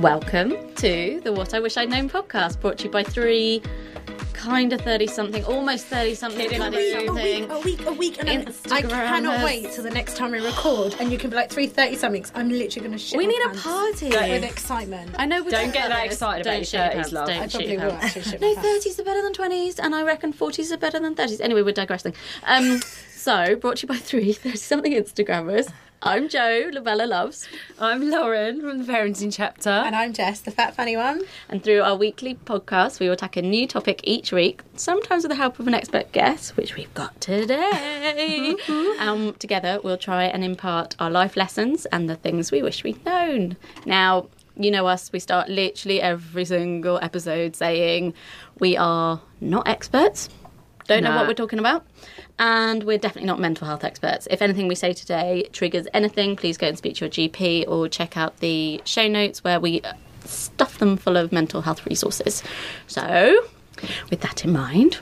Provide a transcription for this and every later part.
Welcome to the What I Wish I'd Known podcast, brought to you by three kind of 30 something, almost 30 something, a bloody week, a something. week, a week, a week, and I cannot wait till the next time we record, and you can be like three thirty somethings. I'm literally going to shit. We my need a party. with excitement. I know we Don't talk get that excited about Don't your shit 30s, love. Don't I shit probably your will actually shit No, my pants. 30s are better than 20s, and I reckon 40s are better than 30s. Anyway, we're digressing. Um, so, brought to you by three 30 something Instagrammers. I'm Joe, Lavella Loves, I'm Lauren from the parenting chapter. And I'm Jess, the fat funny one. and through our weekly podcast, we will tackle a new topic each week, sometimes with the help of an expert guest, which we've got today. um, together, we'll try and impart our life lessons and the things we wish we'd known. Now, you know us, we start literally every single episode saying we are not experts, don't know what we're talking about, and we're definitely not mental health experts. If anything we say today triggers anything, please go and speak to your GP or check out the show notes where we stuff them full of mental health resources. So, with that in mind,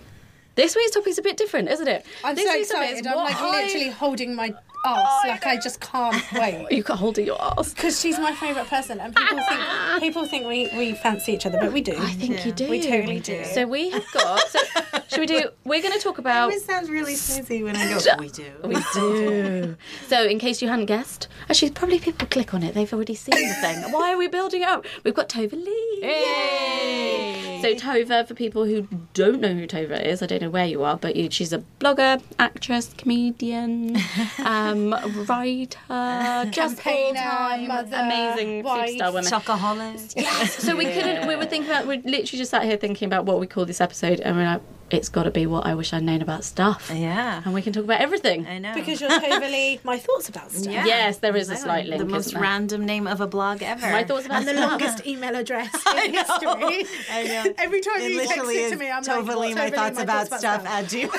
this week's topic is a bit different, isn't it? I'm this so week's topic is excited. I'm like I- literally holding my ass, oh, like I just can't wait. You got hold of your ass. Because she's my favourite person, and people think people think we, we fancy each other, but we do. I think you do. We totally do. So we have got. So should we do? We're going to talk about. It sounds really snazzy when I go. We do. We do. So, in case you hadn't guessed, actually, probably people click on it. They've already seen the thing. Why are we building it up? We've got Tova Leigh. Hey! So, Tova, for people who don't know who Tova is, I don't know where you are, but you, she's a blogger, actress, comedian, um, writer, just all-time mother, amazing wife. superstar woman. Chocoholic. Yes. So we couldn't. We were thinking about. We're literally just sat here thinking about what we call this episode, and we're like, it's got to be what I wish I'd known about stuff. Yeah. And we can talk about everything. I know. because you're totally my thoughts about stuff. Yeah. Yes, there is a slight link. The most isn't there? random name of a blog ever. My thoughts about stuff. And the longest email address in know. history. I know. Every time It you text it to me, I'm Tova like, Leigh, my Tova thoughts about stuff at gmail.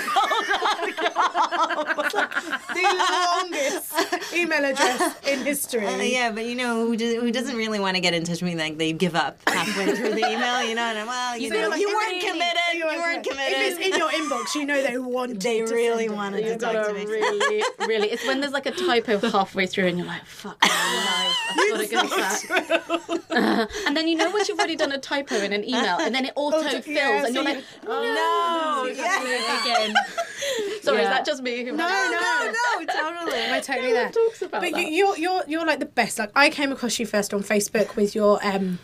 the longest email address in history. Uh, yeah, but you know who, do, who doesn't really want to get in touch with me? Like they give up halfway through the email. You know, and I'm, well, you, They're know, like, you weren't it's- committed. You weren't weren't committed. If it's in your inbox, you know they want They to really send it. wanted to You've talk got to to me. really, really. It's when there's like a typo halfway through, and you're like, "Fuck my life, I've got to go back." And then you know once you've already done a typo in an email, and then it auto fills, yeah, and you're like, you- "Oh No, you have to do it again." Sorry, is that just me? Who No, no, no, totally. We're totally there. talks about but that. You, you're you're you're like the best. Like I came across you first on Facebook with your um,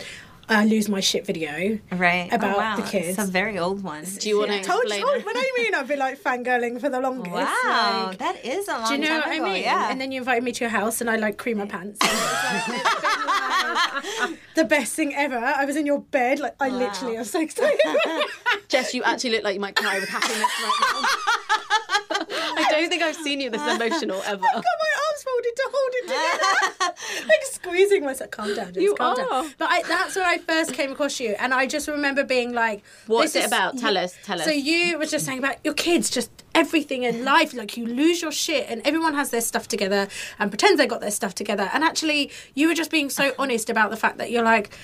I lose my shit video. Right. Oh, about oh, wow. the kids. It's a very old one. Do you want to Told, explain? told it? when I mean I've been like fangirling for the longest. Wow, like- that is a long do you know time what I ago, mean? Yeah. And then you invited me to your house, and I like cream my pants. And it like, it's been, like, the best thing ever. I was in your bed, like I literally am so excited. Jess, you actually look like you might cry with happiness right now. I don't think I've seen you this emotional ever. I've got my arms folded to hold it together, like squeezing myself. Calm down, just You calm are. down. But I, that's where I first came across you, and I just remember being like, What's it is- about? Tell us, tell us. So you were just saying about your kids, just everything in life. Like you lose your shit, and everyone has their stuff together and pretends they got their stuff together. And actually, you were just being so honest about the fact that you're like.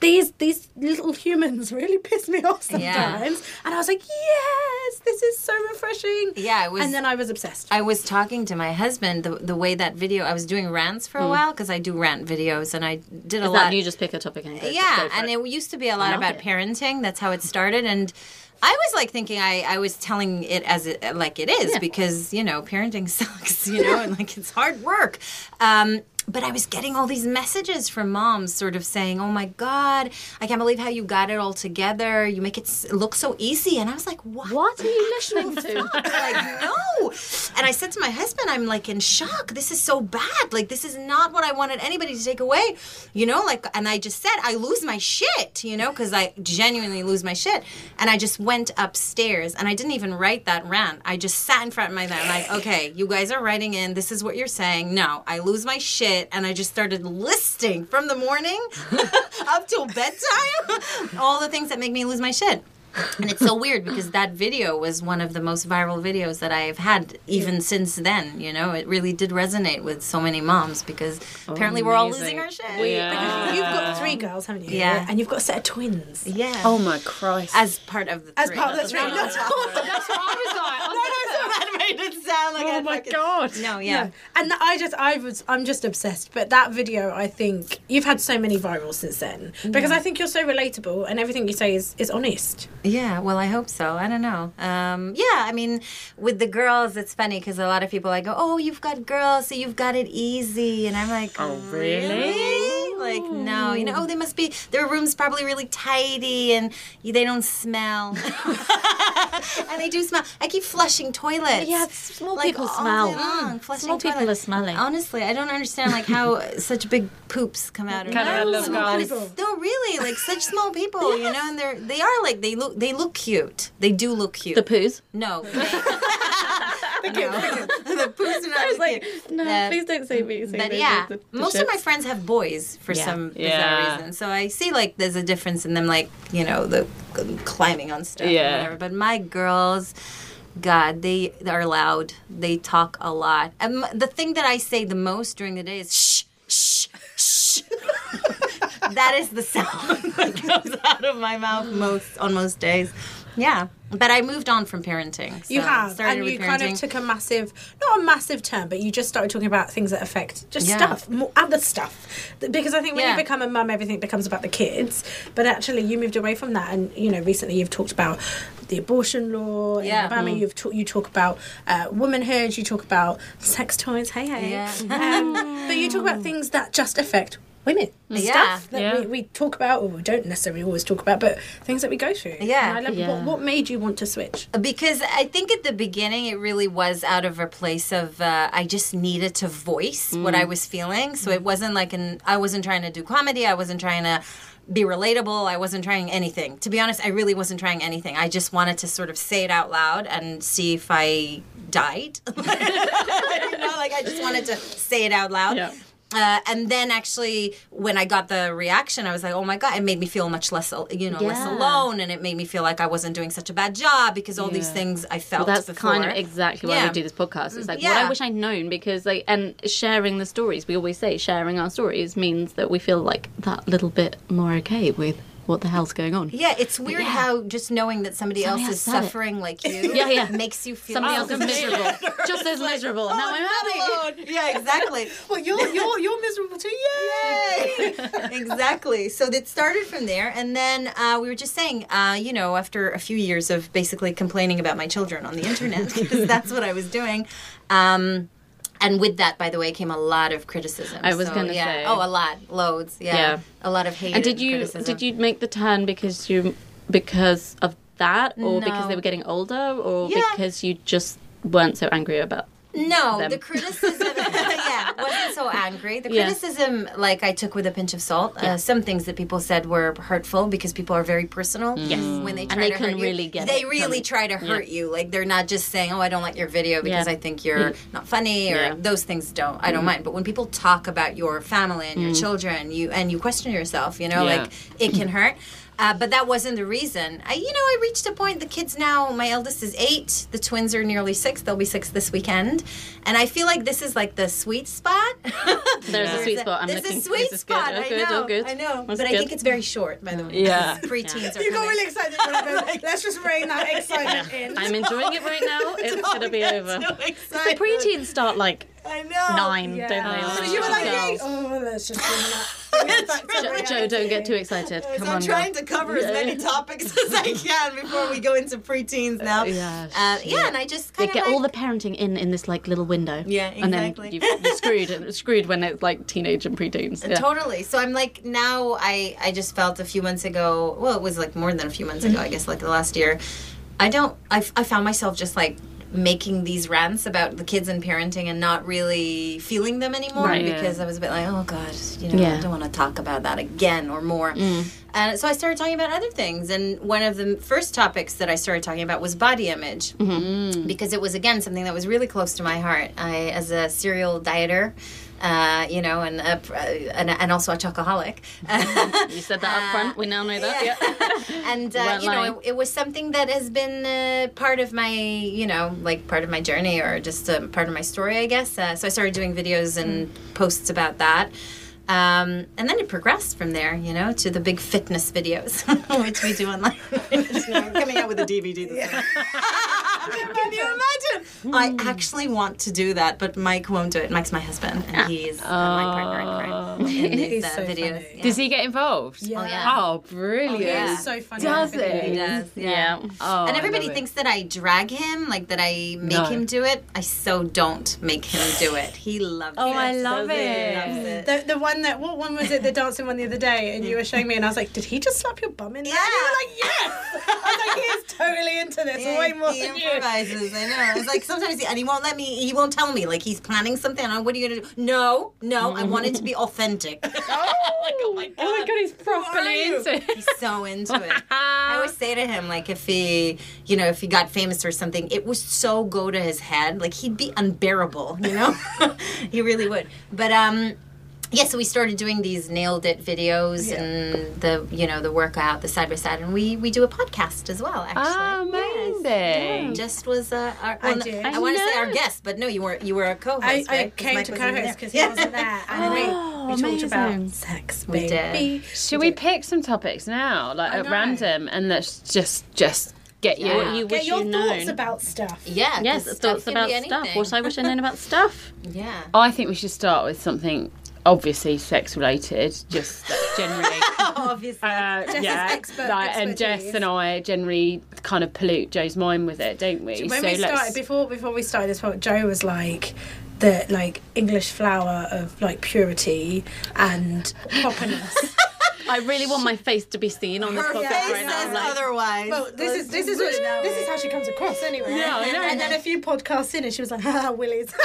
These these little humans really piss me off sometimes, Yeah. and I was like, "Yes, this is so refreshing." Yeah, it was- And then I was obsessed. I was talking to my husband the, the way that video I was doing rants for a while because I do rant videos and I did a Is lot. that you just pick a topic and go, yeah, go and it. it. used to be a lot about it. parenting. That's how it started, and I was like thinking I, I was telling it as it like it is Yeah. because you know parenting sucks, you know, and like it's hard work. Um, but I was getting all these messages from moms, sort of saying, "Oh my God, I can't believe how you got it all together. You make it look so easy." And I was like, "What? What are you listening to? like no. And i said to my husband i'm like in shock. This is so bad. Like this is not what i wanted anybody to take away you know like and i just said i lose my shit you know because i genuinely lose my shit. And i just went upstairs and i didn't even write that rant. I just sat in front of my I'm like okay you guys are writing in. This is what you're saying. No i lose my shit and i just started listing from the morning up till bedtime all the things that make me lose my shit and it's so weird because that video was one of the most viral videos that I've had even since then. You know, it really did resonate with so many moms because apparently we're all losing our shit. We Because you've got three girls, haven't you? Yeah. And you've got a set of twins. yeah. Oh my Christ. As part of the As three. part of the three. No, no, Not all. That's what I was like. I was No, no, sorry. that made it sound like Oh my fucking- god. No, yeah. And I just, I was, I'm just obsessed. But that video, I think you've had so many virals since then because I think you're so relatable and everything you say is is honest. Yeah, well, I hope so. I don't know. Um, yeah, I mean, with the girls, it's funny because a lot of people like go, "Oh, you've got girls, so you've got it easy," and I'm like, Oh, really? Like, no, you know, oh, they must be their room's probably really tidy and they don't smell, and they do smell. I keep flushing toilets. Yeah, small like, people all smell. day long, mm. flushing Small people are smelling. Honestly, I don't understand like how such big poops come out of Come out of no, small people. no, really, like such small people, you know, and they're they are like they look they look cute. They do look cute. The poos. no, the poos are not I was like, no, Uh, please don't say me. Say But yeah, the- the most of my friends have boys for Yeah. some bizarre Yeah. reason. So I see like there's a difference in them, like you know, the climbing on stuff. Yeah. Yeah. Whatever. But my girls, God, they are loud. They talk a lot. And the thing that I say the most during the day is shh, shh, shh. that is the sound that comes out of my mouth most on most days. Yeah, but I moved on from parenting. You have, and you kind of took a massive, not a massive turn, but you just started talking about things that affect just Yeah. stuff, more other stuff. Because I think when Yeah. you become a mum, everything becomes about the kids. But actually, you moved away from that, and you know, recently you've talked about the abortion law in Yeah. Alabama. You've talk, you talk about uh, womanhood. You talk about sex toys. Hey, hey. Yeah. Um, but you talk about things that just affect women. Yeah. Stuff that Yeah. we, we talk about, or we don't necessarily always talk about, but things that we go through. Yeah. Love Yeah. What, what made you want to switch? Because I think at the beginning it really was out of a place of uh, I just needed to voice what I was feeling. So it wasn't like an I wasn't trying to do comedy. I wasn't trying to be relatable. I wasn't trying anything. To be honest, I really wasn't trying anything. I just wanted to sort of say it out loud and see if I died. you know, like I just wanted to say it out loud. Yeah. Uh, and then actually, when I got the reaction, I was like, "Oh my god!" It made me feel much less, you know, less alone, and it made me feel like I wasn't doing such a bad job because all these things I felt. Well, that's before. kind of exactly why Yeah. we do this podcast. It's like what I wish I'd known because, like, and sharing the stories. We always say sharing our stories means that we feel like that little bit more okay with what the hell's going on. Yeah, it's weird yeah. how just knowing that somebody, Somebody else is said it. suffering like you, Yeah, yeah. makes you feel Somebody oh, else is miserable, just as miserable. and now I'm happy. Yeah, exactly. Well, you're you're you're miserable too. Yay! exactly. So it started from there, and then uh, we were just saying, uh, you know, after a few years of basically complaining about my children on the internet, because that's what I was doing. Um, and with that, by the way, came a lot of criticism. I was So, gonna yeah. say. oh, a lot, loads, yeah, Yeah. a lot of hate. And did you criticism. did you make the turn because you because of that, or because they were getting older, or Yeah. because you just weren't so angry about? No, them. the criticism, yeah, wasn't so angry. The Yeah. criticism, like I took with a pinch of salt. Uh, some things that people said were hurtful because people are very personal. Yes, when they try they to can hurt you, really get they really from- try to hurt you. Like they're not just saying, "Oh, I don't like your video because Yeah. I think you're not funny," or Yeah. Mm-hmm. those things don't. I don't mind. But when people talk about your family and your children, you and you question yourself, you know, Yeah. like it can hurt. Uh, but that wasn't the reason. I, you know, I reached a point. The kids now, my eldest is eight. The twins are nearly six. They'll be six this weekend, and I feel like this is like the sweet spot. There's a sweet spot. I'm There's looking. a sweet this is good. spot. Oh, I good, know. oh, good. I know. That's but I think it's very short, by the way. Yeah. Preteens are You got coming. really excited. when I go, Let's just rein that excitement in. I'm enjoying it right now. It's gonna be over. too The excited. preteens start like I know. nine, Yeah. don't they? So Or you were like, girls. hey, oh, let's just bring that. bring it back to Jo- Joe, don't get too excited. So Come I'm on, trying girl. to cover as many topics as I can before we go into preteens now. Yeah, Uh, yeah, and I just They kind of get like, all the parenting in in this like little window. Yeah, And exactly. then you've, you're screwed. and screwed when it's like teenage and preteens. Yeah. Totally. So I'm like now I I just felt a few months ago. Well, it was like more than a few months ago. I guess like the last year. I don't. I, I found myself just like making these rants about the kids and parenting and not really feeling them anymore Right. Yeah. because I was a bit like, oh god, you know, Yeah. I don't want to talk about that again or more. And so I started talking about other things. And one of the first topics that I started talking about was body image mm-hmm. because it was again something that was really close to my heart. I, as a serial dieter, uh, you know, and, a, and and also a chocoholic. You said that up front. We now know that. Yeah. and You uh, you know, it, it was something that has been uh, part of my, you know, like part of my journey or just a part of my story, I guess. Uh, so I started doing videos and Mm. posts about that. Um, and then it progressed from there, you know, to the big fitness videos, which we do online. Coming out with a DVD. This Can you imagine? I actually want to do that, but Mike won't do it. Mike's my husband, and he's uh, my partner in crime in these He's uh, so videos. Yeah. Does he get involved? Yeah. yeah. Oh, brilliant. yeah. It's so funny. Does Really. it? He does, yeah. Yeah. Oh, and everybody love it. thinks that I drag him, like that I make No. him do it. I so don't make him do it. He loves Oh, it. Oh, I love He it. loves it. The, the one that what one was it the dancing one the other day and you were showing me and I was like did he just slap your bum in there? Yeah. And you were like yes I was like he is totally into this Yeah, way more than you improvises. I know. It's like sometimes, he, and he won't let me. He won't tell me. Like he's planning something. And I'm, what are you gonna do? No, no. I want it to be authentic. Oh my god, Oh my god! he's properly into it. He's so into it. I always say to him, like, if he, you know, if he got famous or something, it would so go to his head. Like, he'd be unbearable, you know? he really would. But, um, yeah, so we started doing these nailed it videos Yeah. and the, you know, the workout, the side by side, and we we do a podcast as well. Actually, Oh, amazing. Just was uh, our, I well, did. I, want to say our guest, but no, you were you were a co-host. I, right? I 'Cause came Mike to co-host there. because he wasn't there and we, Oh, we talked about amazing. sex We did. Should we pick some topics now, like at random, and let's just just get you? Yeah. What you get wish your you thoughts known. about stuff Yeah. yes, thoughts stuff can about stuff. anything. What I wish I known about stuff. Yeah. I think we should start with something obviously sex related, just generally. Obviously. Uh, yeah, expert like, and Jess and I generally kind of pollute Joe's mind with it, don't we? when we started before before we started this Joe was like the like English flower of like purity and propperness. I really want my face to be seen on this Her podcast face right now. says Like, otherwise. well, this is this is what, this is how she comes across anyway. Yeah, I know. And then a few podcasts in, and she was like, "Ha, Willies."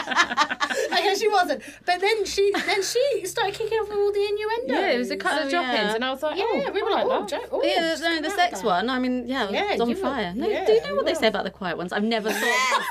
I guess she wasn't, but then she then she started kicking off with all the innuendo. yeah, it was a couple Oh, of drop-ins, yeah. and I was like, Yeah, oh, we were I like, like oh, that. Joe, oh, yeah, just no, the sex one. I mean, yeah, Yeah, it's on you were- fire. No, yeah, do you know what they were. say about the quiet ones? I've never thought.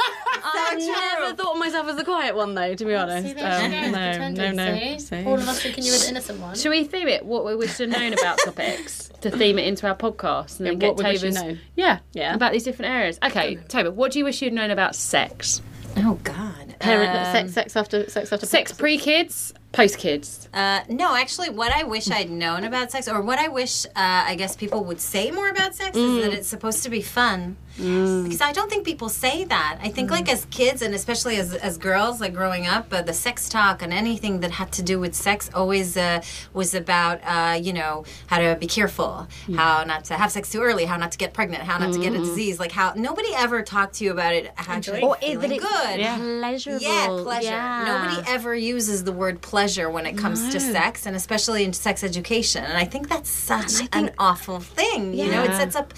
Yes. I've never thought of myself as the quiet one, though. To be honest, See, there she Um, goes, no, pretending, no, no. see? See? All of us thinking you were the innocent one. Should we theme it what we wish to have known about topics to theme it into our podcast and then get what we Tova's known. yeah Yeah. about these different areas? Okay, Tova, what do you wish you'd known about sex? Oh God. Parent, Um, sex, sex after sex after Sex pre kids, post kids. Uh, no, actually, what I wish I'd known about sex, or what I wish, uh, I guess people would say more about sex, is that it's supposed to be fun. Because I don't think people say that. I think, like, as kids, and especially as, as girls, like growing up, uh, the sex talk and anything that had to do with sex always uh, was about, uh, you know, how to be careful, how not to have sex too early, how not to get pregnant, how not to get a disease. Like, how nobody ever talked to you about it actually Or feeling good. Yeah. pleasurable. Yeah, pleasure. Yeah. Nobody ever uses the word pleasure when it comes to sex, and especially in sex education. And I think that's such an awful thing. You know, it sets up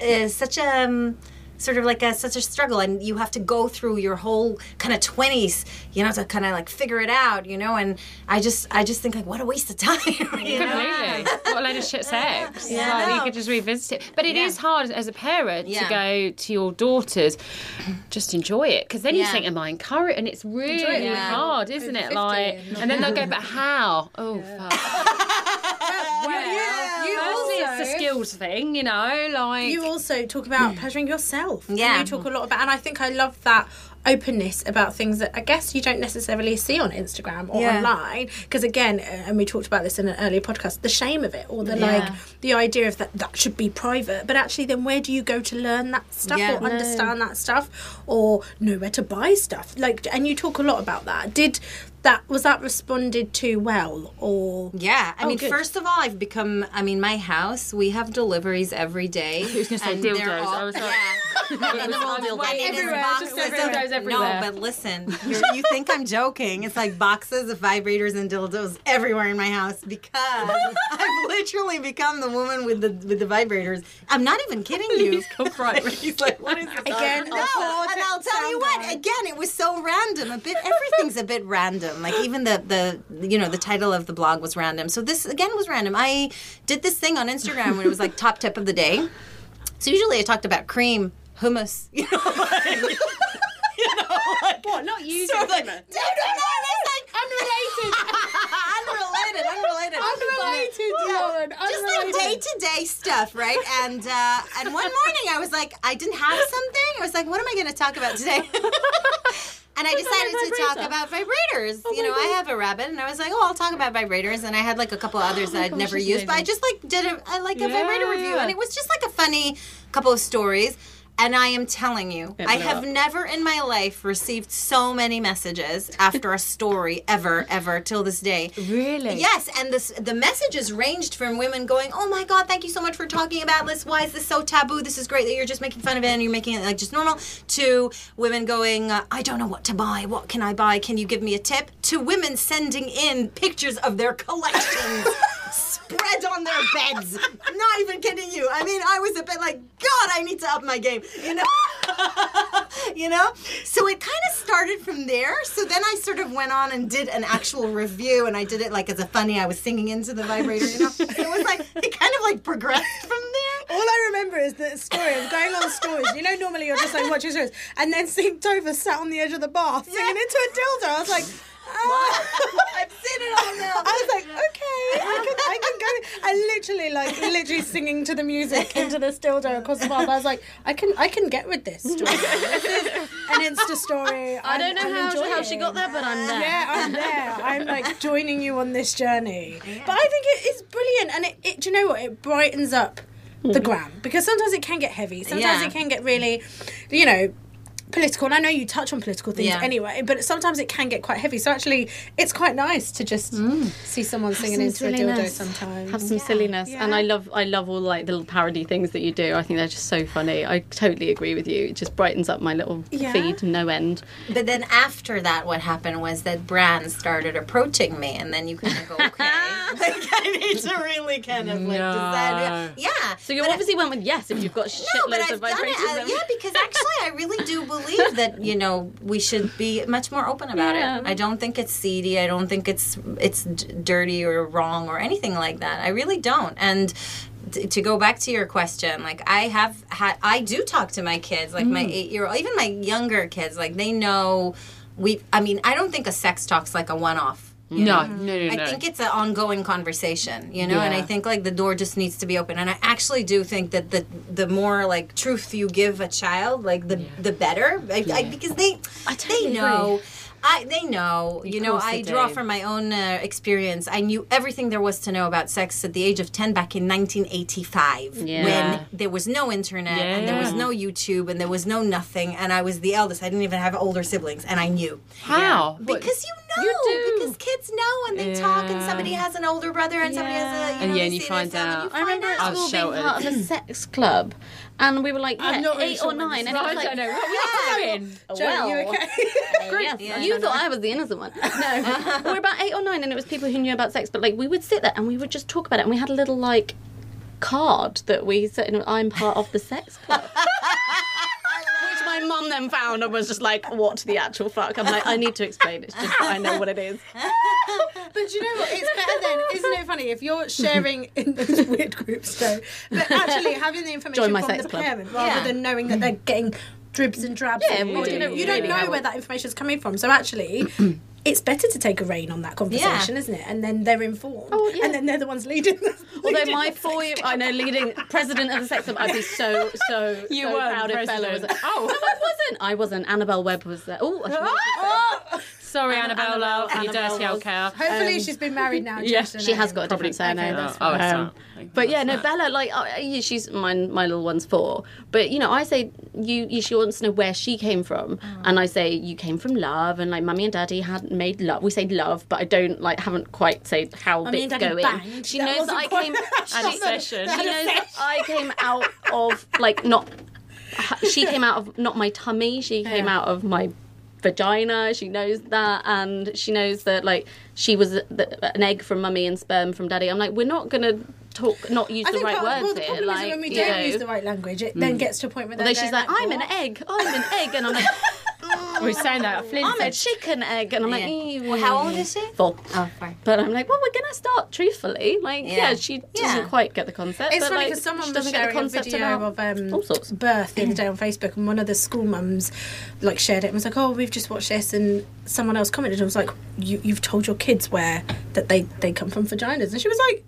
uh, such a. Um, Sort of like a such a struggle, and you have to go through your whole kind of twenties, you know, to kind of like figure it out, you know. And I just, I just think like, what a waste of time. you know? Completely. what a load of shit sex. Yeah, like, you could just revisit it. But it is Yeah. hard as a parent Yeah. to go to your daughters, just enjoy it. Because then you think, am I encouraged? And it's really Yeah. hard, isn't it? 50 Like, and and then they'll go, but how? Oh, fuck. well, you Firstly, it's a also- thing, you know, like. you also talk about pleasuring yourself. Yeah. you talk a lot about, and I think I love that openness about things that I guess you don't necessarily see on Instagram or Yeah. online. Because again, uh, and we talked about this in an earlier podcast, the shame of it, or the Yeah. like, the idea of that that should be private. But actually, then where do you go to learn that stuff Yeah. or understand that stuff, or know where to buy stuff? Like, and you talk a lot about that. Did that was that responded to well, or Yeah, I Oh, mean, good. first of all, I've become. I mean, my house we have deliveries every day. was gonna say and dildos. all- I was like- yeah. and they're all I was dildos. waiting And everywhere, just boxes dildos everywhere. No, but listen, you think I'm joking? It's like boxes of vibrators and dildos everywhere in my house because I've literally become the woman with the with the vibrators. I'm not even kidding you. He's like, what is this? Again, no, and I'll tell you what. Again, it was so random. A bit, everything's a bit random. Like even the the you know the title of the blog was random. So this again was random. I did this thing on Instagram when it was like top tip of the day. So usually I talked about cream, hummus, you know, like, you know, like, What, not sort of like, no, no, no, it's like unrelated, unrelated, unrelated, Unrelated, Lauren, Just like day to day stuff, right? And uh, and one morning I was like, I didn't have something. I was like, what am I going to talk about today? And I decided to talk about vibrators. you know, I have a rabbit, and I was like, "Oh, I'll talk about vibrators." And I had like a couple others that I'd never that's used, but I just like did a, I like a Yeah, vibrator review, yeah. and it was just like a funny couple of stories. And I am telling you, I have up. never in my life received so many messages after a story ever, ever till this day. Really? Yes, and this the messages ranged from women going, "Oh my God, thank you so much for talking about this. Why is this so taboo? This is great that you're just making fun of it and you're making it like just normal." To women going, uh, "I don't know what to buy. What can I buy? Can you give me a tip?" To women sending in pictures of their collections. Spread on their beds. Not even kidding you. I mean, I was a bit like, God, I need to up my game. You know, you know. So it kind of started from there. So then I sort of went on and did an actual review, and I did it like as a funny. I was singing into the vibrator. You know, so it was like it kind of like progressed from there. All I remember is the story of going on stories. You know, normally you're just like watching shows, and then seeing Tova sat on the edge of the bath singing into a dildo. I was like, I've seen it all now. I was like, okay, I can, I can go. I literally like literally singing to the music into this dildo across the. I was like, I can, I can get with this story. This is an Insta story. I don't know how, how she got there, but I'm there. Yeah, I'm there. I'm like joining you on this journey. But I think it is brilliant, and it, it do you know what? It brightens up the hmm. gram because sometimes it can get heavy. Sometimes Yeah. it can get really, you know. Political, and I know you touch on political things Yeah. anyway, but sometimes it can get quite heavy. So actually, it's quite nice to just see someone singing some into a dildo sometimes. Have some silliness, and I love I love all like the little parody things that you do. I think they're just so funny. I totally agree with you. It just brightens up my little Yeah. feed, no end. But then after that, what happened was that brands started approaching me, and then you kind of go, okay, like I need to really kind of like decide. Yeah. So you but I- obviously went with yes if you've got shitloads no, but I've of done it. vibrators. uh, yeah, because actually, I really do believe that you know we should be much more open about Yeah. it. I don't think it's seedy. I don't think it's it's d- dirty or wrong or anything like that. I really don't. And t- to go back to your question, like I have had, I do talk to my kids, like my mm. eight year old, even my younger kids, like they know. We, I mean, I don't think a sex talk's like a one off. No, no, no, no. I think it's an ongoing conversation, you know, and I think like the door just needs to be open. And I actually do think that the the more like truth you give a child, like the the better, I, I, because they totally they know. I, they know, you know. I draw do. from my own uh, experience. I knew everything there was to know about sex at the age of ten back in 1985, Yeah. when there was no internet and there was no YouTube and there was no nothing. And I was the eldest. I didn't even have older siblings, and I knew. How? What- Because you know, You do. because kids know and they talk, and somebody has an older brother and somebody has a, you know, And yeah, and you find out. and you I remember find at I out. was school being sheltered. part of a sex club, and we were like yeah, not really eight sure or nine, and is. it was I like, don't know. What yeah, were you doing? Joe, well, you okay? Uh, yes, Yeah. you thought I was the innocent one. No, we were about eight or nine, and it was people who knew about sex. But like, we would sit there and we would just talk about it, and we had a little like card that we said, you know, "I'm part of the sex club." Which my mum then found and was just like, "What the actual fuck?" I'm like, "I need to explain. It's just that I know what it is." But you know what? It's better then, isn't it funny if you're sharing in those weird groups though, but actually having the information my from the club. parent rather Yeah. than knowing that they're getting dribs and drabs. Yeah, of we do. You, know, you don't really know help. where that information is coming from. So actually. It's better to take a rein on that conversation, isn't it? And then they're informed, Oh, yeah. and then they're the ones leading. The, Although leading my four year. I know, leading president of the sex club, I'd be so, so, You so proud was president. Oh, no, I wasn't. I wasn't. Annabelle Webb was there. Oh, I should Sorry, Annabelle, love, you Annabelle dirty was- old cow. Hopefully, she's been married now. yeah, She has got a Probably- different surname. okay, oh, it's Um, but yeah, no, Bella, like, uh, she's my my little one's four. But you know, I say you, you she wants to know where she came from, Oh. and I say you came from love, and like mummy and daddy hadn't made love. We say love, but I don't like haven't quite said how Mummy bits and Daddy go in. banged. She That knows that I came. Had a she- session. She knows that I came out of like not. She came out of not my tummy. She came Yeah. out of my vagina. She knows that, and she knows that like she was an egg from mummy and sperm from daddy. I'm like, we're not gonna talk, not use I the right part- words well, the here. problem Like, is when we don't know. use the right language, it then gets to a point where they're Although she's going like, I'm an egg, I'm an egg, and I'm like, We're saying that. Flynn I'm a chicken egg, and I'm like, Yeah. "Ew." Well, how old is she? Four. Oh, fine. But I'm like, well, we're gonna start truthfully. Like, yeah, Yeah. she doesn't Yeah. quite get the concept. It's but, funny like, because someone she was doesn't get the sharing a video of um, all sorts. birth the other day on Facebook, and one of the school mums like shared it and was like, "Oh, we've just watched this," and someone else commented and was like, you, "You've told your kids where that they they come from vaginas," and she was like.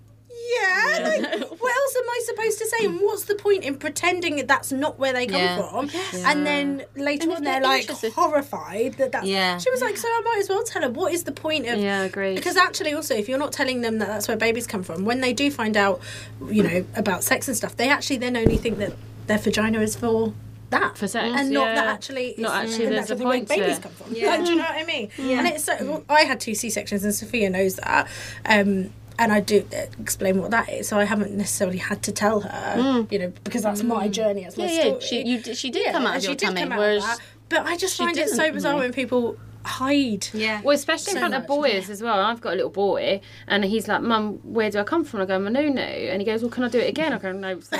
Yeah, like, what else am I supposed to say? And what's the point in pretending that that's not where they come Yeah. from? And then later And on, they're they're like horrified that that's. Yeah. She was like, so I might as well tell her what is the point of Yeah, agreed. because actually, also, if you're not telling them that that's where babies come from, when they do find out, you know, about sex and stuff, they actually then only think that their vagina is for that For sex, and not that actually it's, Not actually there's that's a where point to babies it. come from Yeah. Like, do you know what I mean Yeah. and it's so well, I had two C-sections and Sophia knows that um and I do explain what that is, so I haven't necessarily had to tell her, you know, because that's my journey. That's my Mm. Yeah, yeah. She, you, did- she did Yeah, come out of she your did tummy, come out of whereas that. But I just find it so bizarre really. when people hide. Yeah. Well, especially in So front of much, boys as well. I've got a little boy, and he's like, "Mum, where do I come from?" I go, "Manunu," and he goes, "Well, can I do it again?" I go, "No,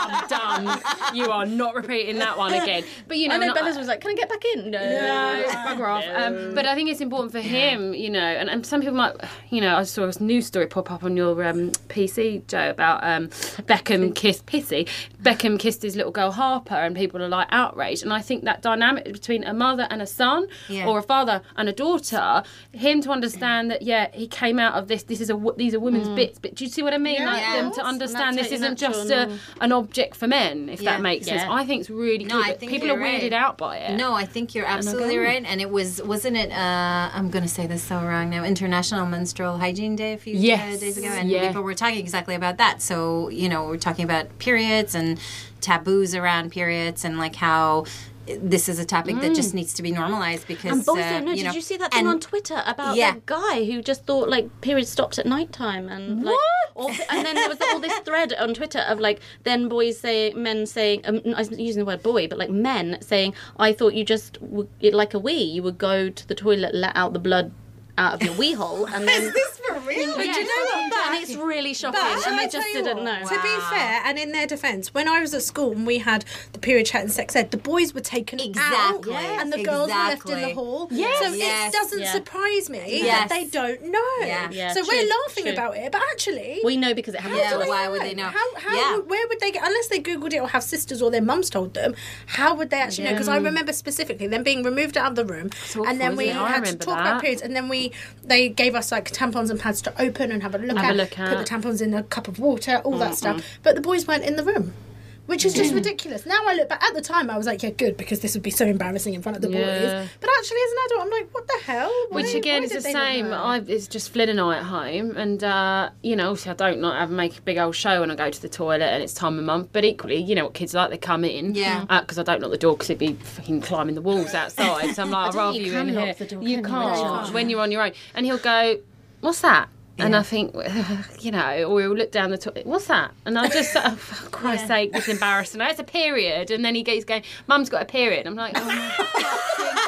it's like, thanks, mate. I'm done. You are not repeating that one again." But you know, I know Bella's was like, "Can I get back in?" No, no, bugger off. Um, but I think it's important for him, you know, and, and some people might, you know, I saw this news story pop up on your um, PC, Joe, about um, Beckham kissed Pissy. Beckham kissed his little girl Harper, and people are like outraged. And I think that dynamic between a mother and a son, Yeah. or a father and a daughter, him to understand that, yeah, he came out of this. This is a these are women's bits. But do you see what I mean? like Yeah. them to understand this isn't just a, an object for men, if Yeah. that makes sense. I think it's really No, good. I think people are you're weirded out by it. No, I think you're absolutely go. right. And it was, wasn't it? Uh, I'm going to say this so wrong now. International Menstrual Hygiene Day a few uh, Yes. days ago, and Yeah. people were talking exactly about that. So you know, we're talking about periods and taboos around periods, and like how this is a topic that just needs to be normalized because And also, uh, no, you did know, you see that thing on Twitter about Yeah. that guy who just thought like periods stopped at night time and like, all, and then there was all this thread on Twitter of like then boys say men saying um, I was using the word boy, but like men saying I thought you just like a wee you would go to the toilet, let out the blood out of your wee hole, and then. Is this for real? But you know what? and it's really shocking, But and I they tell just you didn't what, know. To be fair, and in their defence, when I was at school and we had the period chat and sex ed, the boys were taken Exactly. out Yes. and the girls were left in the Exactly. hall. Yes. So Yes. it doesn't Yeah. surprise me Yes. that they don't know. Yeah. Yeah, so true, we're laughing true. about it, but actually, We know because it happened Yeah, to us. why would they know? How, how Yeah. where would they get, unless they Googled it or have sisters or their mums told them, how would they actually know? Because I remember specifically them being removed out of the room and then we isn't it? I had to remember talk that. about periods and then we, they gave us like tampons and pads to open and have a look Have a at, put the tampons in a cup of water, all that mm-hmm. stuff. But the boys weren't in the room. Which is just ridiculous. Now I look back at the time, I was like, yeah, good, because this would be so embarrassing in front of the Yeah. boys. But actually, as an adult, I'm like, what the hell? Why- Which again why is the did they not same. know? I, it's just Flynn and I at home, and uh, you know, obviously I don't not have make a big old show when I go to the toilet and it's time of month. But equally, you know what kids like, they come in, Yeah. because I don't lock the door because it'd be fucking climbing the walls outside. So I'm like, I'd don't rather you, you can in lock here. the door, you can you? can't No. when you're on your own. And he'll go, "What's that?" And I think, you know, or he'll look down the toilet. What's that? And I just, oh, for Christ's sake, it's embarrassing. It's a period, and then he gets going. Mum's got a period. I'm like, oh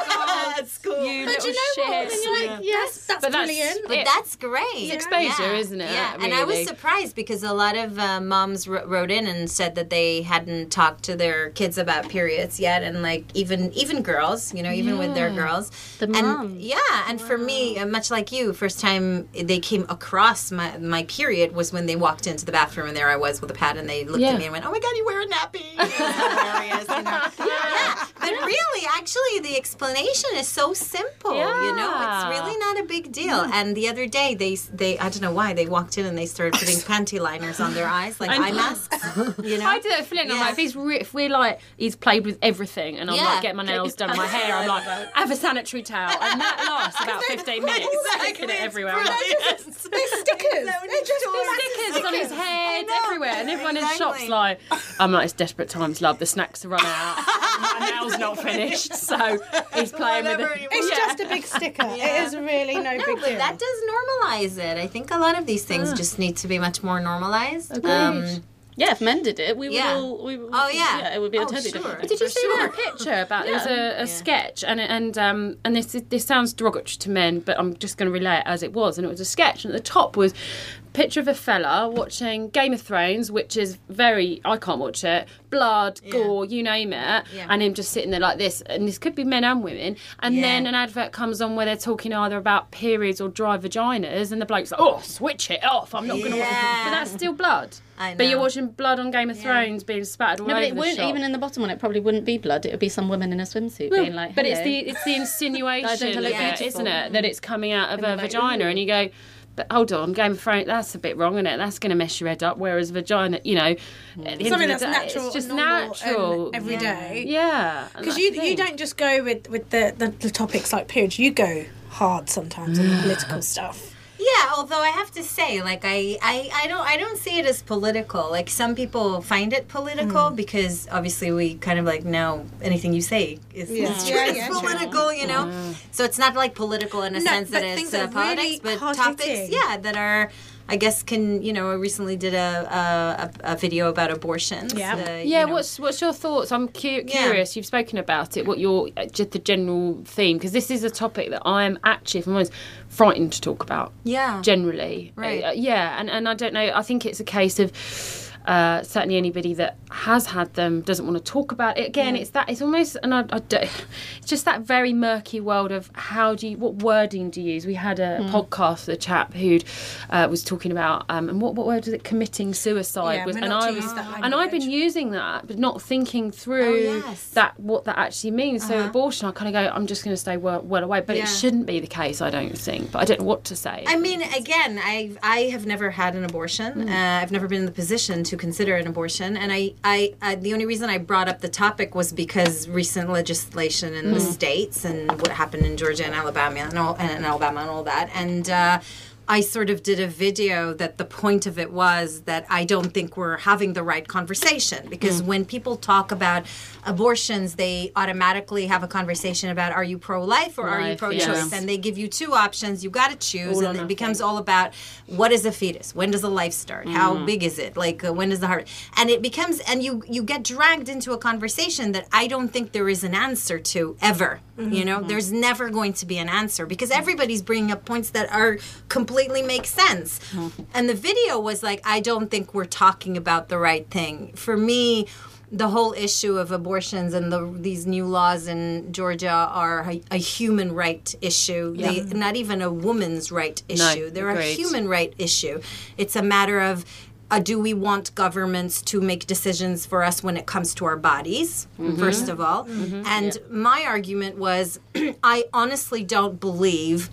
my God, That's cool. you But little you know what? Then you're like, yes, that's, But that's- brilliant. But it. that's great. It's exposure, isn't it, Yeah, and I was surprised because a lot of uh, moms wr- wrote in and said that they hadn't talked to their kids about periods yet, and like even even girls, you know, even with their girls. The and mom. yeah, and for me, uh, much like you, first time they came across my my period was when they walked into the bathroom, and there I was with a pad, and they looked Yeah. at me and went, "Oh my god, you wear a nappy." It was hilarious, you know? yeah, but really, actually, the explanation is so simple. Yeah. You know, it's really not a big deal. And the other day, they they I don't know why they walked in and they started putting panty liners on their eyes like eye masks. You know, I do that for Flynn. I'm like, if he's re- if we're like he's played with everything, and I'm Yeah. like get my nails done, my hair, I'm like, I have a sanitary towel, and that lasts about 15 minutes. Sticking it everywhere. I'm like, They're stickers. They're just stickers on his head everywhere, and everyone in Exactly. shops like, I'm like, it's desperate times, love. The snacks are run out. my nails not finished, so he's playing with Whatever it. you It's Yeah. just a big sticker. It is really no, No, big but deal. that does normalize it. I think a lot of these things just need to be much more normalized. Um, Yeah, if men did it, we would all. We, would- Oh, yeah. it would be a Oh, totally sure. different. Did you For see sure. that picture about there was a, a sketch and and um and this this sounds derogatory to men, but I'm just going to relay it as it was, and it was a sketch, and at the top was a picture of a fella watching Game of Thrones, which is very I can't watch it, blood, gore, you name it, Yeah. and him just sitting there like this, and this could be men and women, and Yeah. then an advert comes on where they're talking either about periods or dry vaginas, and the bloke's like, oh, switch it off, I'm not going to watch it, but that's still blood. I But you're watching blood on Game of Thrones being spattered all No, but it wouldn't shop. even in the bottom one. It probably wouldn't be blood. It would be some woman in a swimsuit being like. but it's the it's the insinuation I look it, isn't it? That it's coming out of a And like, vagina, ooh. and you go, but hold on, Game of Thrones, that's a bit wrong, isn't it? That's going to mess your head up. Whereas vagina, you know, mm. end Something that's day, natural, it's just natural. every day. yeah, Because that's you the you don't just go with with the, the, the topics like periods. You go hard sometimes on the political stuff. Yeah, although I have to say, like I, I, I don't I don't see it as political. Like some people find it political Hmm. because obviously we kind of like know anything you say is, is Yeah. true, Yeah, yeah, true. political, you know. So it's not like political in a No, sense that it's uh, that politics, really but topics, yeah, that are. I guess can you know I recently did a a, a video about abortions. Yeah. uh, Yeah, you know. what's what's your thoughts? I'm cu- Yeah. curious. You've spoken about it. What your uh, just the general theme? Because this is a topic that I am actually, if I'm honest, frightened to talk about. Yeah. Generally, Right. Uh, yeah, and and I don't know. I think it's a case of. Uh, certainly, anybody that has had them doesn't want to talk about it. Again, it's that it's almost, and I, I don't, it's just that very murky world of how do you, what wording do you use? We had a Hmm. podcast with a chap who uh, was talking about, um, and what what word was it? Committing suicide Yeah, was, and I was, and I've been using that, but not thinking through Oh, yes. that what that actually means. So abortion, I kind of go, I'm just going to stay well, well away, but Yeah. it shouldn't be the case. I don't think, but I don't know what to say. I mean, again, I I have never had an abortion. Uh, I've never been in the position to consider an abortion, and I, I, I the only reason I brought up the topic was because recent legislation in the states and what happened in Georgia and Alabama and, all, and Alabama and all that, and. Uh, I sort of did a video that the point of it was that I don't think we're having the right conversation because when people talk about abortions, they automatically have a conversation about are you pro life or are you pro choice? yes. And they give you two options. You got to choose, All and it nothing. becomes all about what is a fetus? When does a life start? How Mm. big is it? Like uh, when does the heart? And it becomes, and you you get dragged into a conversation that I don't think there is an answer to ever. Mm-hmm. You know, there's never going to be an answer because everybody's bringing up points that are completely make sense. Mm-hmm. And the video was like, I don't think we're talking about the right thing. For me. The whole issue of abortions and the, these new laws in Georgia are a, a human right issue. They, not even a woman's right issue. They're a human right issue. It's a matter of uh, do we want governments to make decisions for us when it comes to our bodies, first of all? And my argument was I honestly don't believe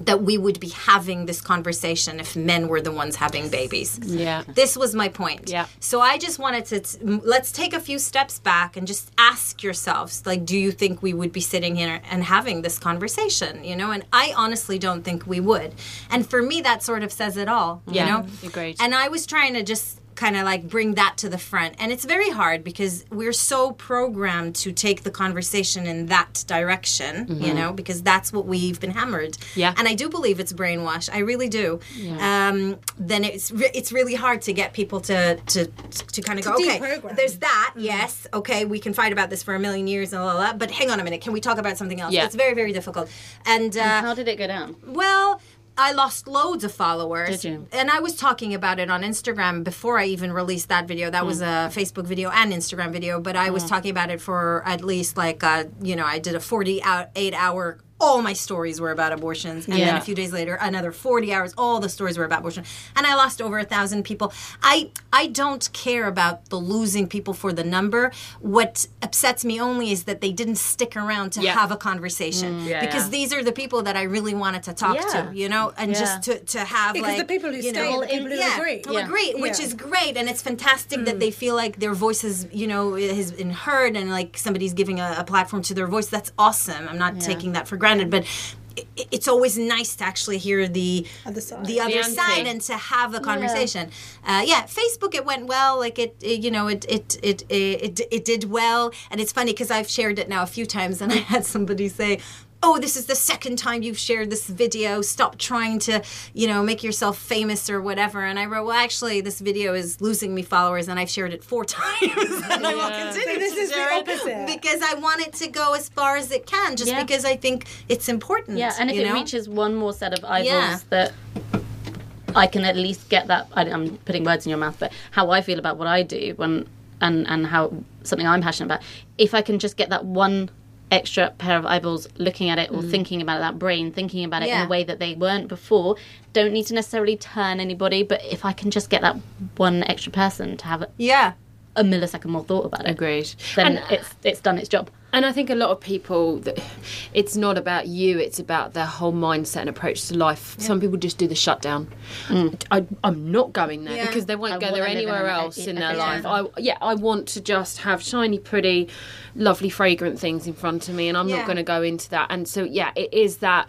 that we would be having this conversation if men were the ones having babies. Yeah. This was my point. Yeah. So I just wanted to t- let's take a few steps back and just ask yourselves like do you think we would be sitting here and having this conversation, you know? And I honestly don't think we would. And for me that sort of says it all, Yeah, you know? agreed. And I was trying to just kind of like bring that to the front. And it's very hard because we're so programmed to take the conversation in that direction, you know, because that's what we've been hammered. Mm-hmm. Yeah. And I do believe it's brainwash. I really do. Um, then it's re- it's really hard to get people to to to kind of go, okay, there's that. Yes, okay, we can fight about this for a million years and blah, blah, blah, but hang on a minute, can we talk about something else? Yeah. It's very very difficult. And, uh, How did it go down? well, I lost loads of followers. Did you? And I was talking about it on Instagram before I even released that video. That was a Facebook video and Instagram video, but I was talking about it for at least like uh, you know, I did a 48 hour all my stories were about abortions and then a few days later another 40 hours all the stories were about abortion and i lost over a thousand people i i don't care about the losing people for the number what upsets me only is that they didn't stick around to Yeah. have a conversation mm. Yeah, because yeah. these are the people that i really wanted to talk Yeah. to you know and Yeah. just to, to have Because like the people who you stay know, are the people who yeah, agree. who Yeah. agree which Yeah. is great and it's fantastic that mm. they feel like their voices you know has been heard and like somebody's giving a, a platform to their voice that's awesome i'm not taking that for granted but i- it's always nice to actually hear the Other side. the other The side and to have a conversation. Uh, yeah, Facebook it went well. Like it, it you know, it it, it it it it did well, and it's funny because I've shared it now a few times, and I had somebody say. Oh, this is the second time you've shared this video. Stop trying to, you know, make yourself famous or whatever. And I wrote, well, actually, this video is losing me followers, and I've shared it four times, and I will continue So this to is the share it opposite. because I want it to go as far as it can, just Yeah. because I think it's important. Yeah, and if it know? reaches one more set of eyeballs Yeah. that I can at least get that. I, I'm putting words in your mouth, but how I feel about what I do when and and how something I'm passionate about. If I can just get that one extra pair of eyeballs looking at it or thinking about it, that brain thinking about it in Mm. A way that they weren't before, don't need to necessarily turn anybody. But if I can just get that one extra person to have a, yeah. A millisecond more thought about it, Agreed. then And- it's it's done its job. And I think a lot of people, that it's not about you, it's about their whole mindset and approach to life. Some people just do the shutdown. Mm. I, I'm not going there Yeah. because they won't I go there in anywhere an- else in their yeah. life. I, yeah, I want to just have shiny, pretty, lovely, fragrant things in front of me, and I'm Yeah. not going to go into that. And so, yeah, it is that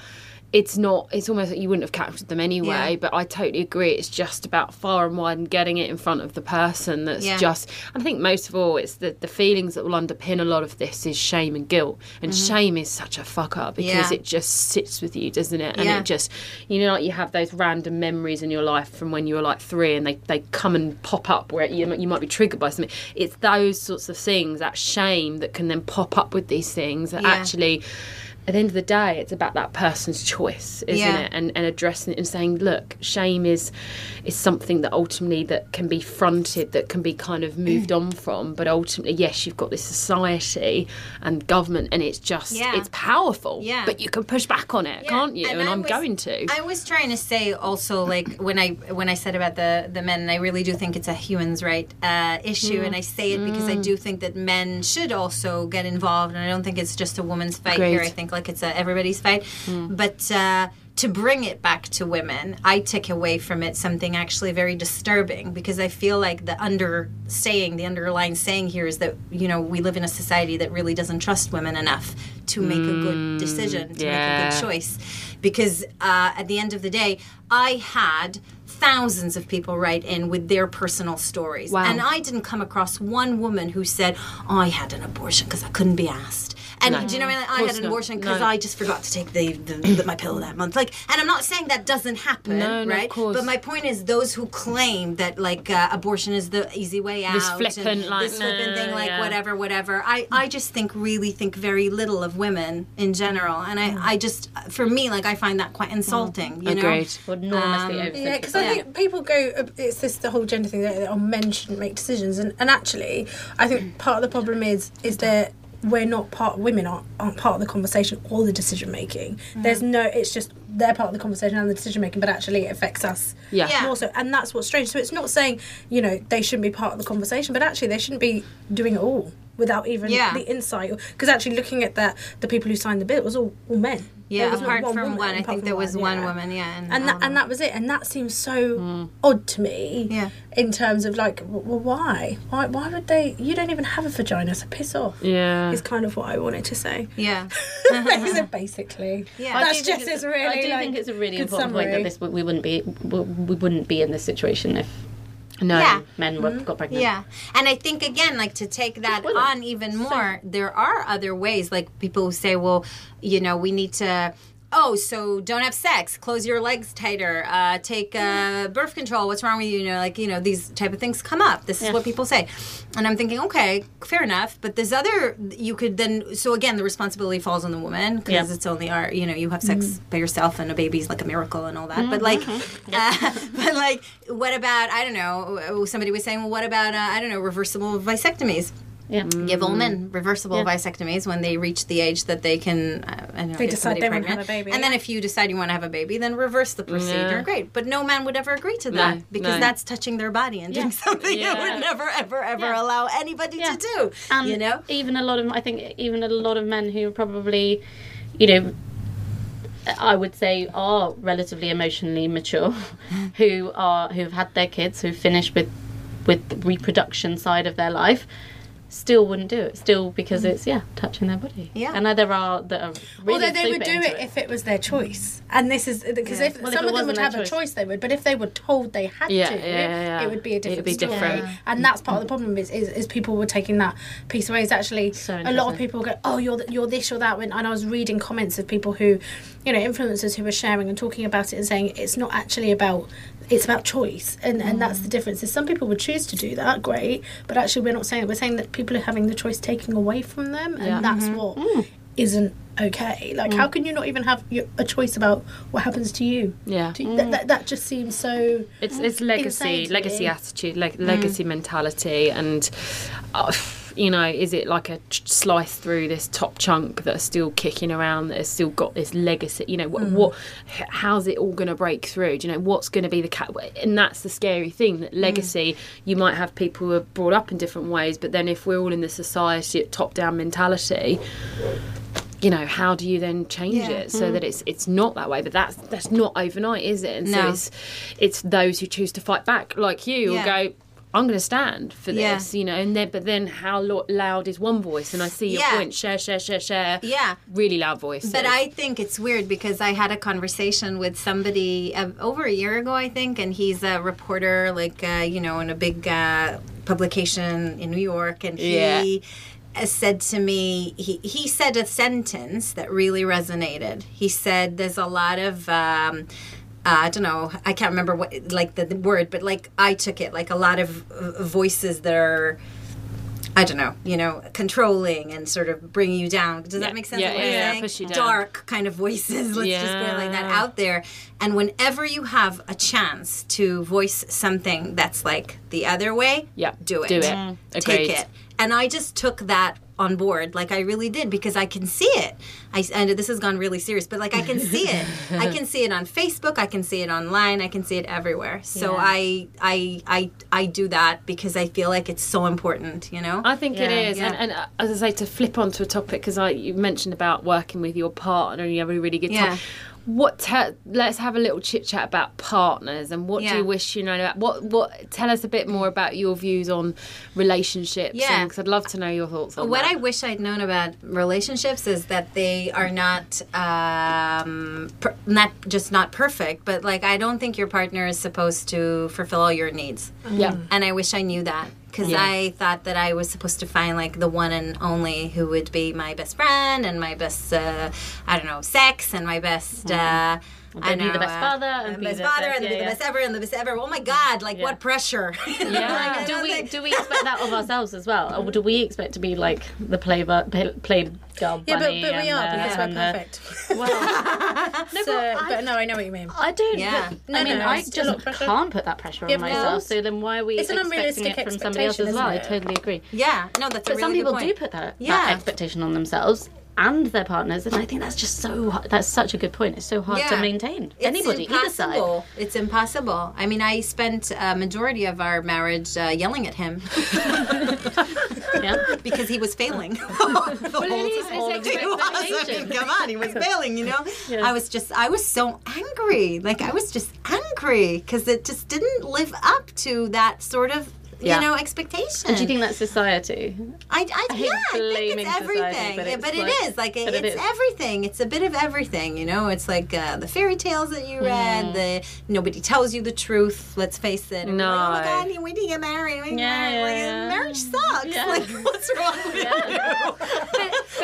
it's not it's almost like you wouldn't have captured them anyway Yeah. but i totally agree it's just about far and wide and getting it in front of the person that's Yeah. just i think most of all it's the, the feelings that will underpin a lot of this is shame and guilt and shame is such a fuck up because Mm-hmm. Yeah. it just sits with you doesn't it and it just you know like you have those random memories in your life from when you were like three and they, they come and pop up where you, you might be triggered by something it's those sorts of things that shame that can then pop up with these things that actually at the end of the day, it's about that person's choice, isn't Yeah. it? And and addressing it and saying, look, shame is is something that ultimately that can be fronted, that can be kind of moved on from. But ultimately, yes, you've got this society and government, and it's just Yeah. it's powerful. Yeah. But you can push back on it, can't you? And, I I'm was- going to. I was trying to say also, like when I when I said about the the men, and I really do think it's a humans' right uh, issue, and I say it because I Mm. do think that men should also get involved, and I don't think it's just a woman's fight here. I think like it's a everybody's fight, Mm. but. Uh, to bring it back to women, I take away from it something actually very disturbing because I feel like the under saying, the underlying saying here is that you know we live in a society that really doesn't trust women enough to make a good decision, to make a good choice because uh, at the end of the day, I had thousands of people write in with their personal stories. Wow. And I didn't come across one woman who said, oh, I had an abortion because I couldn't be asked. And No. do you know what I mean? I had an abortion because No. I just forgot to take the, the, the my pill that month. Like, and I'm not saying that doesn't happen, No, no, of right? But my point is, those who claim that like uh, abortion is the easy way out, This and flippant, like, this flippant nah, thing, like yeah. whatever, whatever. I, I just think really think very little of women in general, and I, I just for me like I find that quite insulting. You know, Agreed. Would enormously Um, Yeah, because I it. think people go, uh, it's this the whole gender thing that oh, men shouldn't make decisions, and, and actually, I think part of the problem is is that we're not part, women aren't, aren't part of the conversation or the decision making. Mm. There's no, it's just they're part of the conversation and the decision making, but actually it affects us Yeah. Yeah. more so, and that's what's strange. So it's not saying you know they shouldn't be part of the conversation, but actually they shouldn't be doing it all without even Yeah. the insight. Because actually, looking at that, the people who signed the bill it was all, all men. Yeah, was not apart from woman, one, I think there was one yeah woman. Yeah, and, and that, um, and that was it and that seems so odd to me Yeah. in terms of like well why why why would they you don't even have a vagina so piss off yeah. is kind of what I wanted to say yeah, basically Yeah. I that's do think just it's- as really I do like, think it's a really good important point that this we wouldn't be we we wouldn't be in this situation if no. Yeah. men were, got pregnant. yeah. And I think again, like to take that women. on even more, there are other ways. Like people say, well, you know, we need to. Oh, so don't have sex. Close your legs tighter. Uh, take uh, birth control. What's wrong with you? You know, like you know, these type of things come up. This is Yeah. what people say, and I'm thinking, okay, fair enough. But this other. You could then. So again, the responsibility falls on the woman because Yeah. it's only our. You know, you have sex by yourself, and a baby's like a miracle and all that. Mm-hmm. But like, uh, but like, what about? I don't know. Somebody was saying, well, what about? Uh, I don't know, reversible vasectomies yeah. give all men reversible Yeah. vasectomies when they reach the age that they can uh, I know, They decide somebody they wanna pregnant. have a baby, and then if you decide you want to have a baby then reverse the procedure Yeah. great but no man would ever agree to that No, because no. that's touching their body and doing something Yeah. you would never ever ever Yeah. allow anybody Yeah. to do and you know even a lot of i think even a lot of men who probably you know i would say are relatively emotionally mature who are who've had their kids who've finished with with the reproduction side of their life still wouldn't do it still because mm. it's yeah touching their body Yeah. I know there are that are really Although they would do into it, if it was their choice, and this is uh, because Yeah. if Well, some it of them would their have a choice. choice, they would. But if they were told they had Yeah, to, yeah, yeah. it would be a It'd different be story. different. And that's part of the problem is, is is people were taking that piece away. Is actually So a lot of people go, oh, you're th- you're this or that. When and I was reading comments of people who, you know, influencers who were sharing and talking about it and saying it's not actually about it's about choice and, and that's the mm. difference. Is some people would choose to do that great but actually we're not saying that. We're saying that people are having the choice taken away from them and Yeah. that's mm-hmm. what mm. not okay. Like how mm. can you not even have a choice about what happens to you? Yeah. Do you- that, that, that just seems so It's it's legacy, legacy attitude, leg legacy mentality, and uh, you know, is it like a ch- slice through this top chunk that are still kicking around, that has still got this legacy? You know, mm. what, what how's it all going to break through? Do you know what's going to be the cat? And that's the scary thing that mm. legacy. You might have people who are brought up in different ways, but then if we're all in the society top down mentality, you know how do you then change Yeah. it so that mm. it's it's not that way but that's that's not overnight is it and so No. it's it's those who choose to fight back like you Yeah. go I'm going to stand for Yeah. this, you know. And then, but then, how lo- loud is one voice? And I see your Yeah. point. Share, share, share, share. Yeah. really loud voices. But I think it's weird because I had a conversation with somebody uh, over a year ago, I think, and he's a reporter, like uh, you know, in a big uh, publication in New York, and he. Yeah. uh, Said to me, he, he said a sentence that really resonated. He said, There's a lot of, um, uh, I don't know, I can't remember what, like the, the word, but like I took it, like a lot of voices that are, I don't know, you know, controlling and sort of bringing you down. Does Yeah. that make sense? Yeah, yeah, yeah, push you down. Dark kind of voices. Let's just put it like that out there. And whenever you have a chance to voice something that's like the other way, Yeah, do it. do it. Take Agreed. it. And I just took that on board, like I really did, because I can see it. I and this has gone really serious, but like I can see it. I can see it on Facebook. I can see it online. I can see it everywhere. So Yeah. I, I, I, I do that because I feel like it's so important. You know. I think it Yeah. is, Yeah. and, and uh, as I say, to flip onto a topic because I you mentioned about working with your partner and you have a really good Yeah. time. What? Te- let's have a little chit chat about partners and what do you wish you know about what? What? Tell us a bit more about your views on relationships. Yeah. because I'd love to know your thoughts on What that. I wish I'd known about relationships is that they are not um, per- not just not perfect, but like I don't think your partner is supposed to fulfill all your needs. yeah, And I wish I knew that because Yeah. I thought that I was supposed to find like the one and only who would be my best friend and my best uh, I don't know sex and my best. Uh, I then be the best uh, father and the be best the father best- and be yeah, the best ever and the best ever. Oh my God! Like what pressure? Yeah. Like, do we do we expect that of ourselves as well, or do we expect to be like the play play, play girl Yeah, but, but we and are the- because we're and the- perfect. Well, so, but no, I know what you mean. I don't. Yeah. but- No, I mean, no, I it's a lot just can't put that pressure on but myself. So then, why are we it's an expecting unrealistic it from somebody else as well? I totally agree. Yeah, no, that's a But some people do put that expectation on themselves and their partners, and I think that's just so that's such a good point. It's so hard to maintain. It's Anybody, either side. It's impossible. I mean, I spent a majority of our marriage uh, yelling at him Yeah. because he was failing. the whole time. He was. I mean, come on, he was failing. You know, Yeah. I was just, I was so angry. Like I was just angry because it just didn't live up to that sort of. Yeah. You know, expectations. And do you think that's society? I, I, hate yeah, I think blaming it's society, everything. but yeah, it's but like- is like but it's it is. everything. It's a bit of everything. You know, it's like uh, the fairy tales that you read. The nobody tells you the truth. Let's face it. And we're like, oh my No. god, you- we need to get married. We need Yeah, get married. Like, yeah, yeah. Marriage sucks. Yeah. Like, what's wrong with you?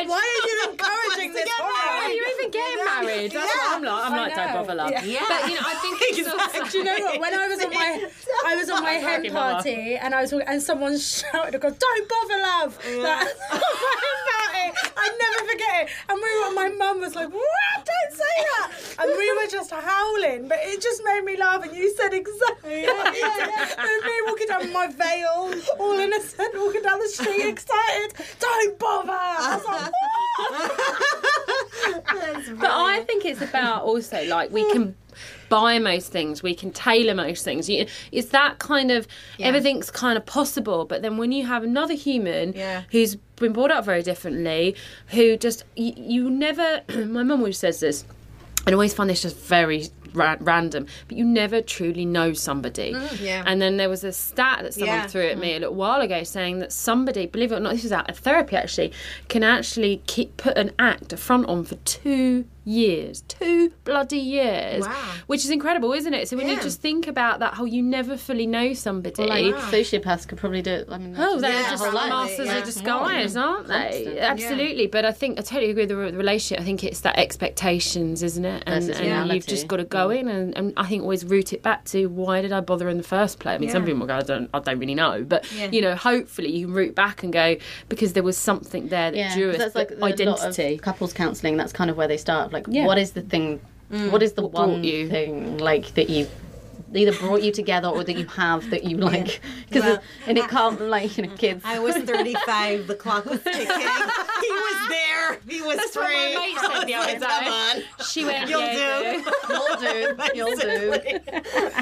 Why are you encouraging this? Why? Are you even getting married? That's what I'm like. I'm I like, don't know. bother, love. Yeah. But you know, I think it's also. Do you know what? When I was on my, I was on my hen party, and I was and someone shouted, "Go, don't bother, love!" Like, about it. I never forget it. And we were, my mum was like, "What? Don't say that!" And we were just howling, but it just made me laugh. And you said exactly. what you said. And me walking down with my veil, all innocent, walking down the street, excited. Don't bother. I was like, "What?" But I think it's about also like we can buy most things, we can tailor most things. You- It's that kind of everything's kind of possible. But then when you have another human Yeah. who's been brought up very differently, who just you, you never. my mum always says this. and I always find this just very ra- random, but you never truly know somebody. Mm, yeah. And then there was a stat that someone Yeah. threw at me a little while ago saying that somebody, believe it or not, this was out of therapy actually, can actually keep put an act, a front on for two years, two bloody years, Wow. which is incredible, isn't it? So when you just think about that, how you never fully know somebody. Like sociopaths could probably do it. I mean, Oh, they're Yeah, just probably, masters yeah. of disguise, aren't they? Constant. Absolutely. But I think I totally agree with the, the relationship. I think it's that expectations, isn't it? And, and you've just got to go in and, and I think always root it back to why did I bother in the first place? I mean, some people will go, I don't, I don't really know, but Yeah. you know, hopefully you can root back and go because there was something there that yeah, drew 'cause us. that's like the a lot of identity. couples counselling. That's kind of where they start. Like, Yeah. what is the thing? Mm. What is the What one you? thing like that you either brought you together or that you have that you like? Because Well, and it can't like you know kids. I was 35. The clock was ticking. he was there. He was That's what free. my mate said the I other was like, Come on. She went, You'll yeah, do. You'll do. You'll do.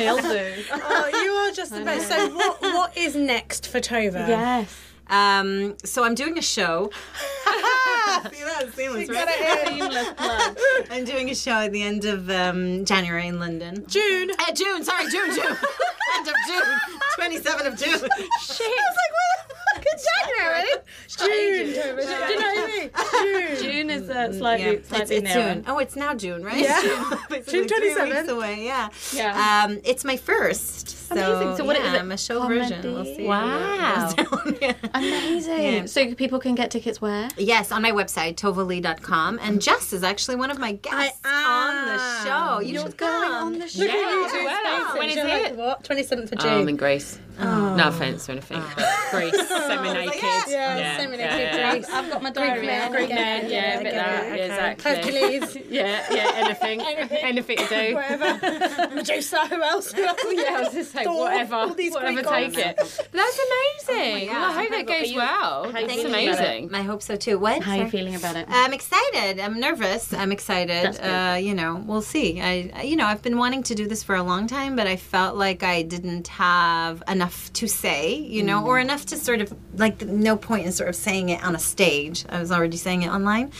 You'll do. Oh, you are just the best. So, what what is next for Tova? Yes. Um, so I'm doing a show. See that? Seamless, right? Seamless plug. I'm doing a show at the end of um, January in London. June. Uh, June, sorry, June, June. end of June. 27th of June. Shit. I was like, what is January? June. Do you know what I mean? June. June is uh, slightly, Yeah, it's, slightly it's nearer. soon. Oh, it's now June, right? Yeah. June, June three 27th. weeks away. Yeah. Yeah. Um, it's my first. So, Amazing. So what yeah, is it? I'm a show version. We'll see. Wow. how it down. Yeah. Amazing. Yeah. So people can get tickets where? Yes, on my website, tovaleigh.com. And Jess is actually one of my guests on the show. You You're should going come. on the show. Yeah, June wow. When is it? like, What? 27th of Oh, I'm in June. Greece. No offense or anything. but Greece, semi-naked. yeah. Yeah, Yeah, semi-naked yeah, yeah. Greece. I've got my diary. man. Greek Greek man. man. Yeah, a I bit that. it, Yeah, okay. exactly. Hercules. Yeah, yeah, anything. Anything. anything to do. Whatever. Medusa. Who else? Who else? Yeah, I was just saying, Thor, whatever, all these whatever, Greek take gods. it. But that's amazing. well, I hope that goes you- well. That's you Thank feeling you. about amazing. I hope so too. What? How are you feeling about it? I'm excited. I'm nervous. I'm excited. That's good. Uh, you know, we'll see. I, I- you know, I've been wanting to do this for a long time, but I felt like I didn't have enough to say, you know, or mm. enough to sort of like no point in sort of saying it on a stage. I was already saying it online.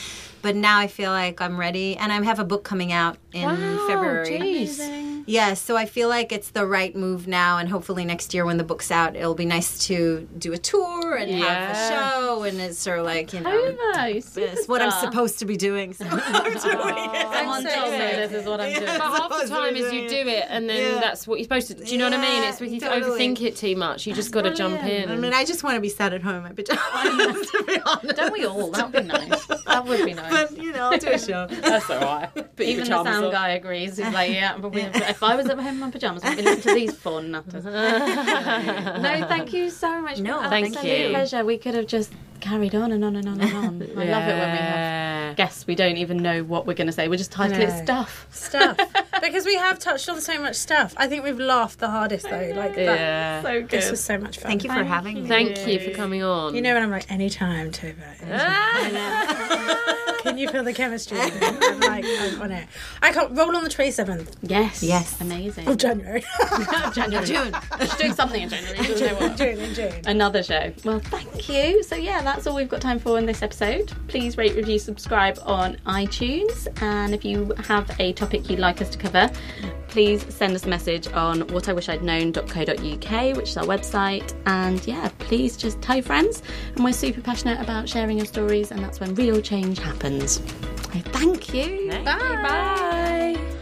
But now I feel like I'm ready, and I have a book coming out in February. Amazing. Yeah, so I feel like it's the right move now, and hopefully next year when the book's out, it'll be nice to do a tour and have a show, and it's sort of like you know, Over. you it's what I'm supposed to be doing. So I'm doing it. Someone so told me this is what I'm doing. But half the time is you do it, and then Yeah. that's what you're supposed to. Do you know what I mean? It's if you totally. overthink it too much, you just got to jump in. I mean, I just want to be sat at home in pajamas, to be honest. Don't we all? That would be nice. That would be nice. But you know, I'll do a show. That's all right. Put your Even the sound on. guy agrees. He's like, yeah, but we, if I was at home in my pajamas, I'd be listening to these four nutters. no, thank you so much. No, Absolute thank you. pleasure. We could have just carried on and on and on and on. I love it when we have Yeah. guests. We don't even know what we're going to say. We're just title it stuff. Stuff. because we have touched on so much stuff. I think we've laughed the hardest though. Like that. Yeah. So good. This was so much fun. Thank you for having me. Thank you for coming on. You know when I'm like, anytime, Tova. Ah! Can you feel the chemistry? I'm like, I'm on it. I can't roll on the 27th yes. Yes. Amazing. of January. January. June. She's doing something in January. doesn't know what. June in June. another show. Well, thank you. So, yeah, that's all we've got time for in this episode. Please rate, review, subscribe on iTunes. And if you have a topic you'd like us to cover, please send us a message on whatiwishidknown.co.uk, which is our website. And yeah, please just tell your friends. And we're super passionate about sharing your stories, and that's when real change happens. Thank you. Bye. Bye.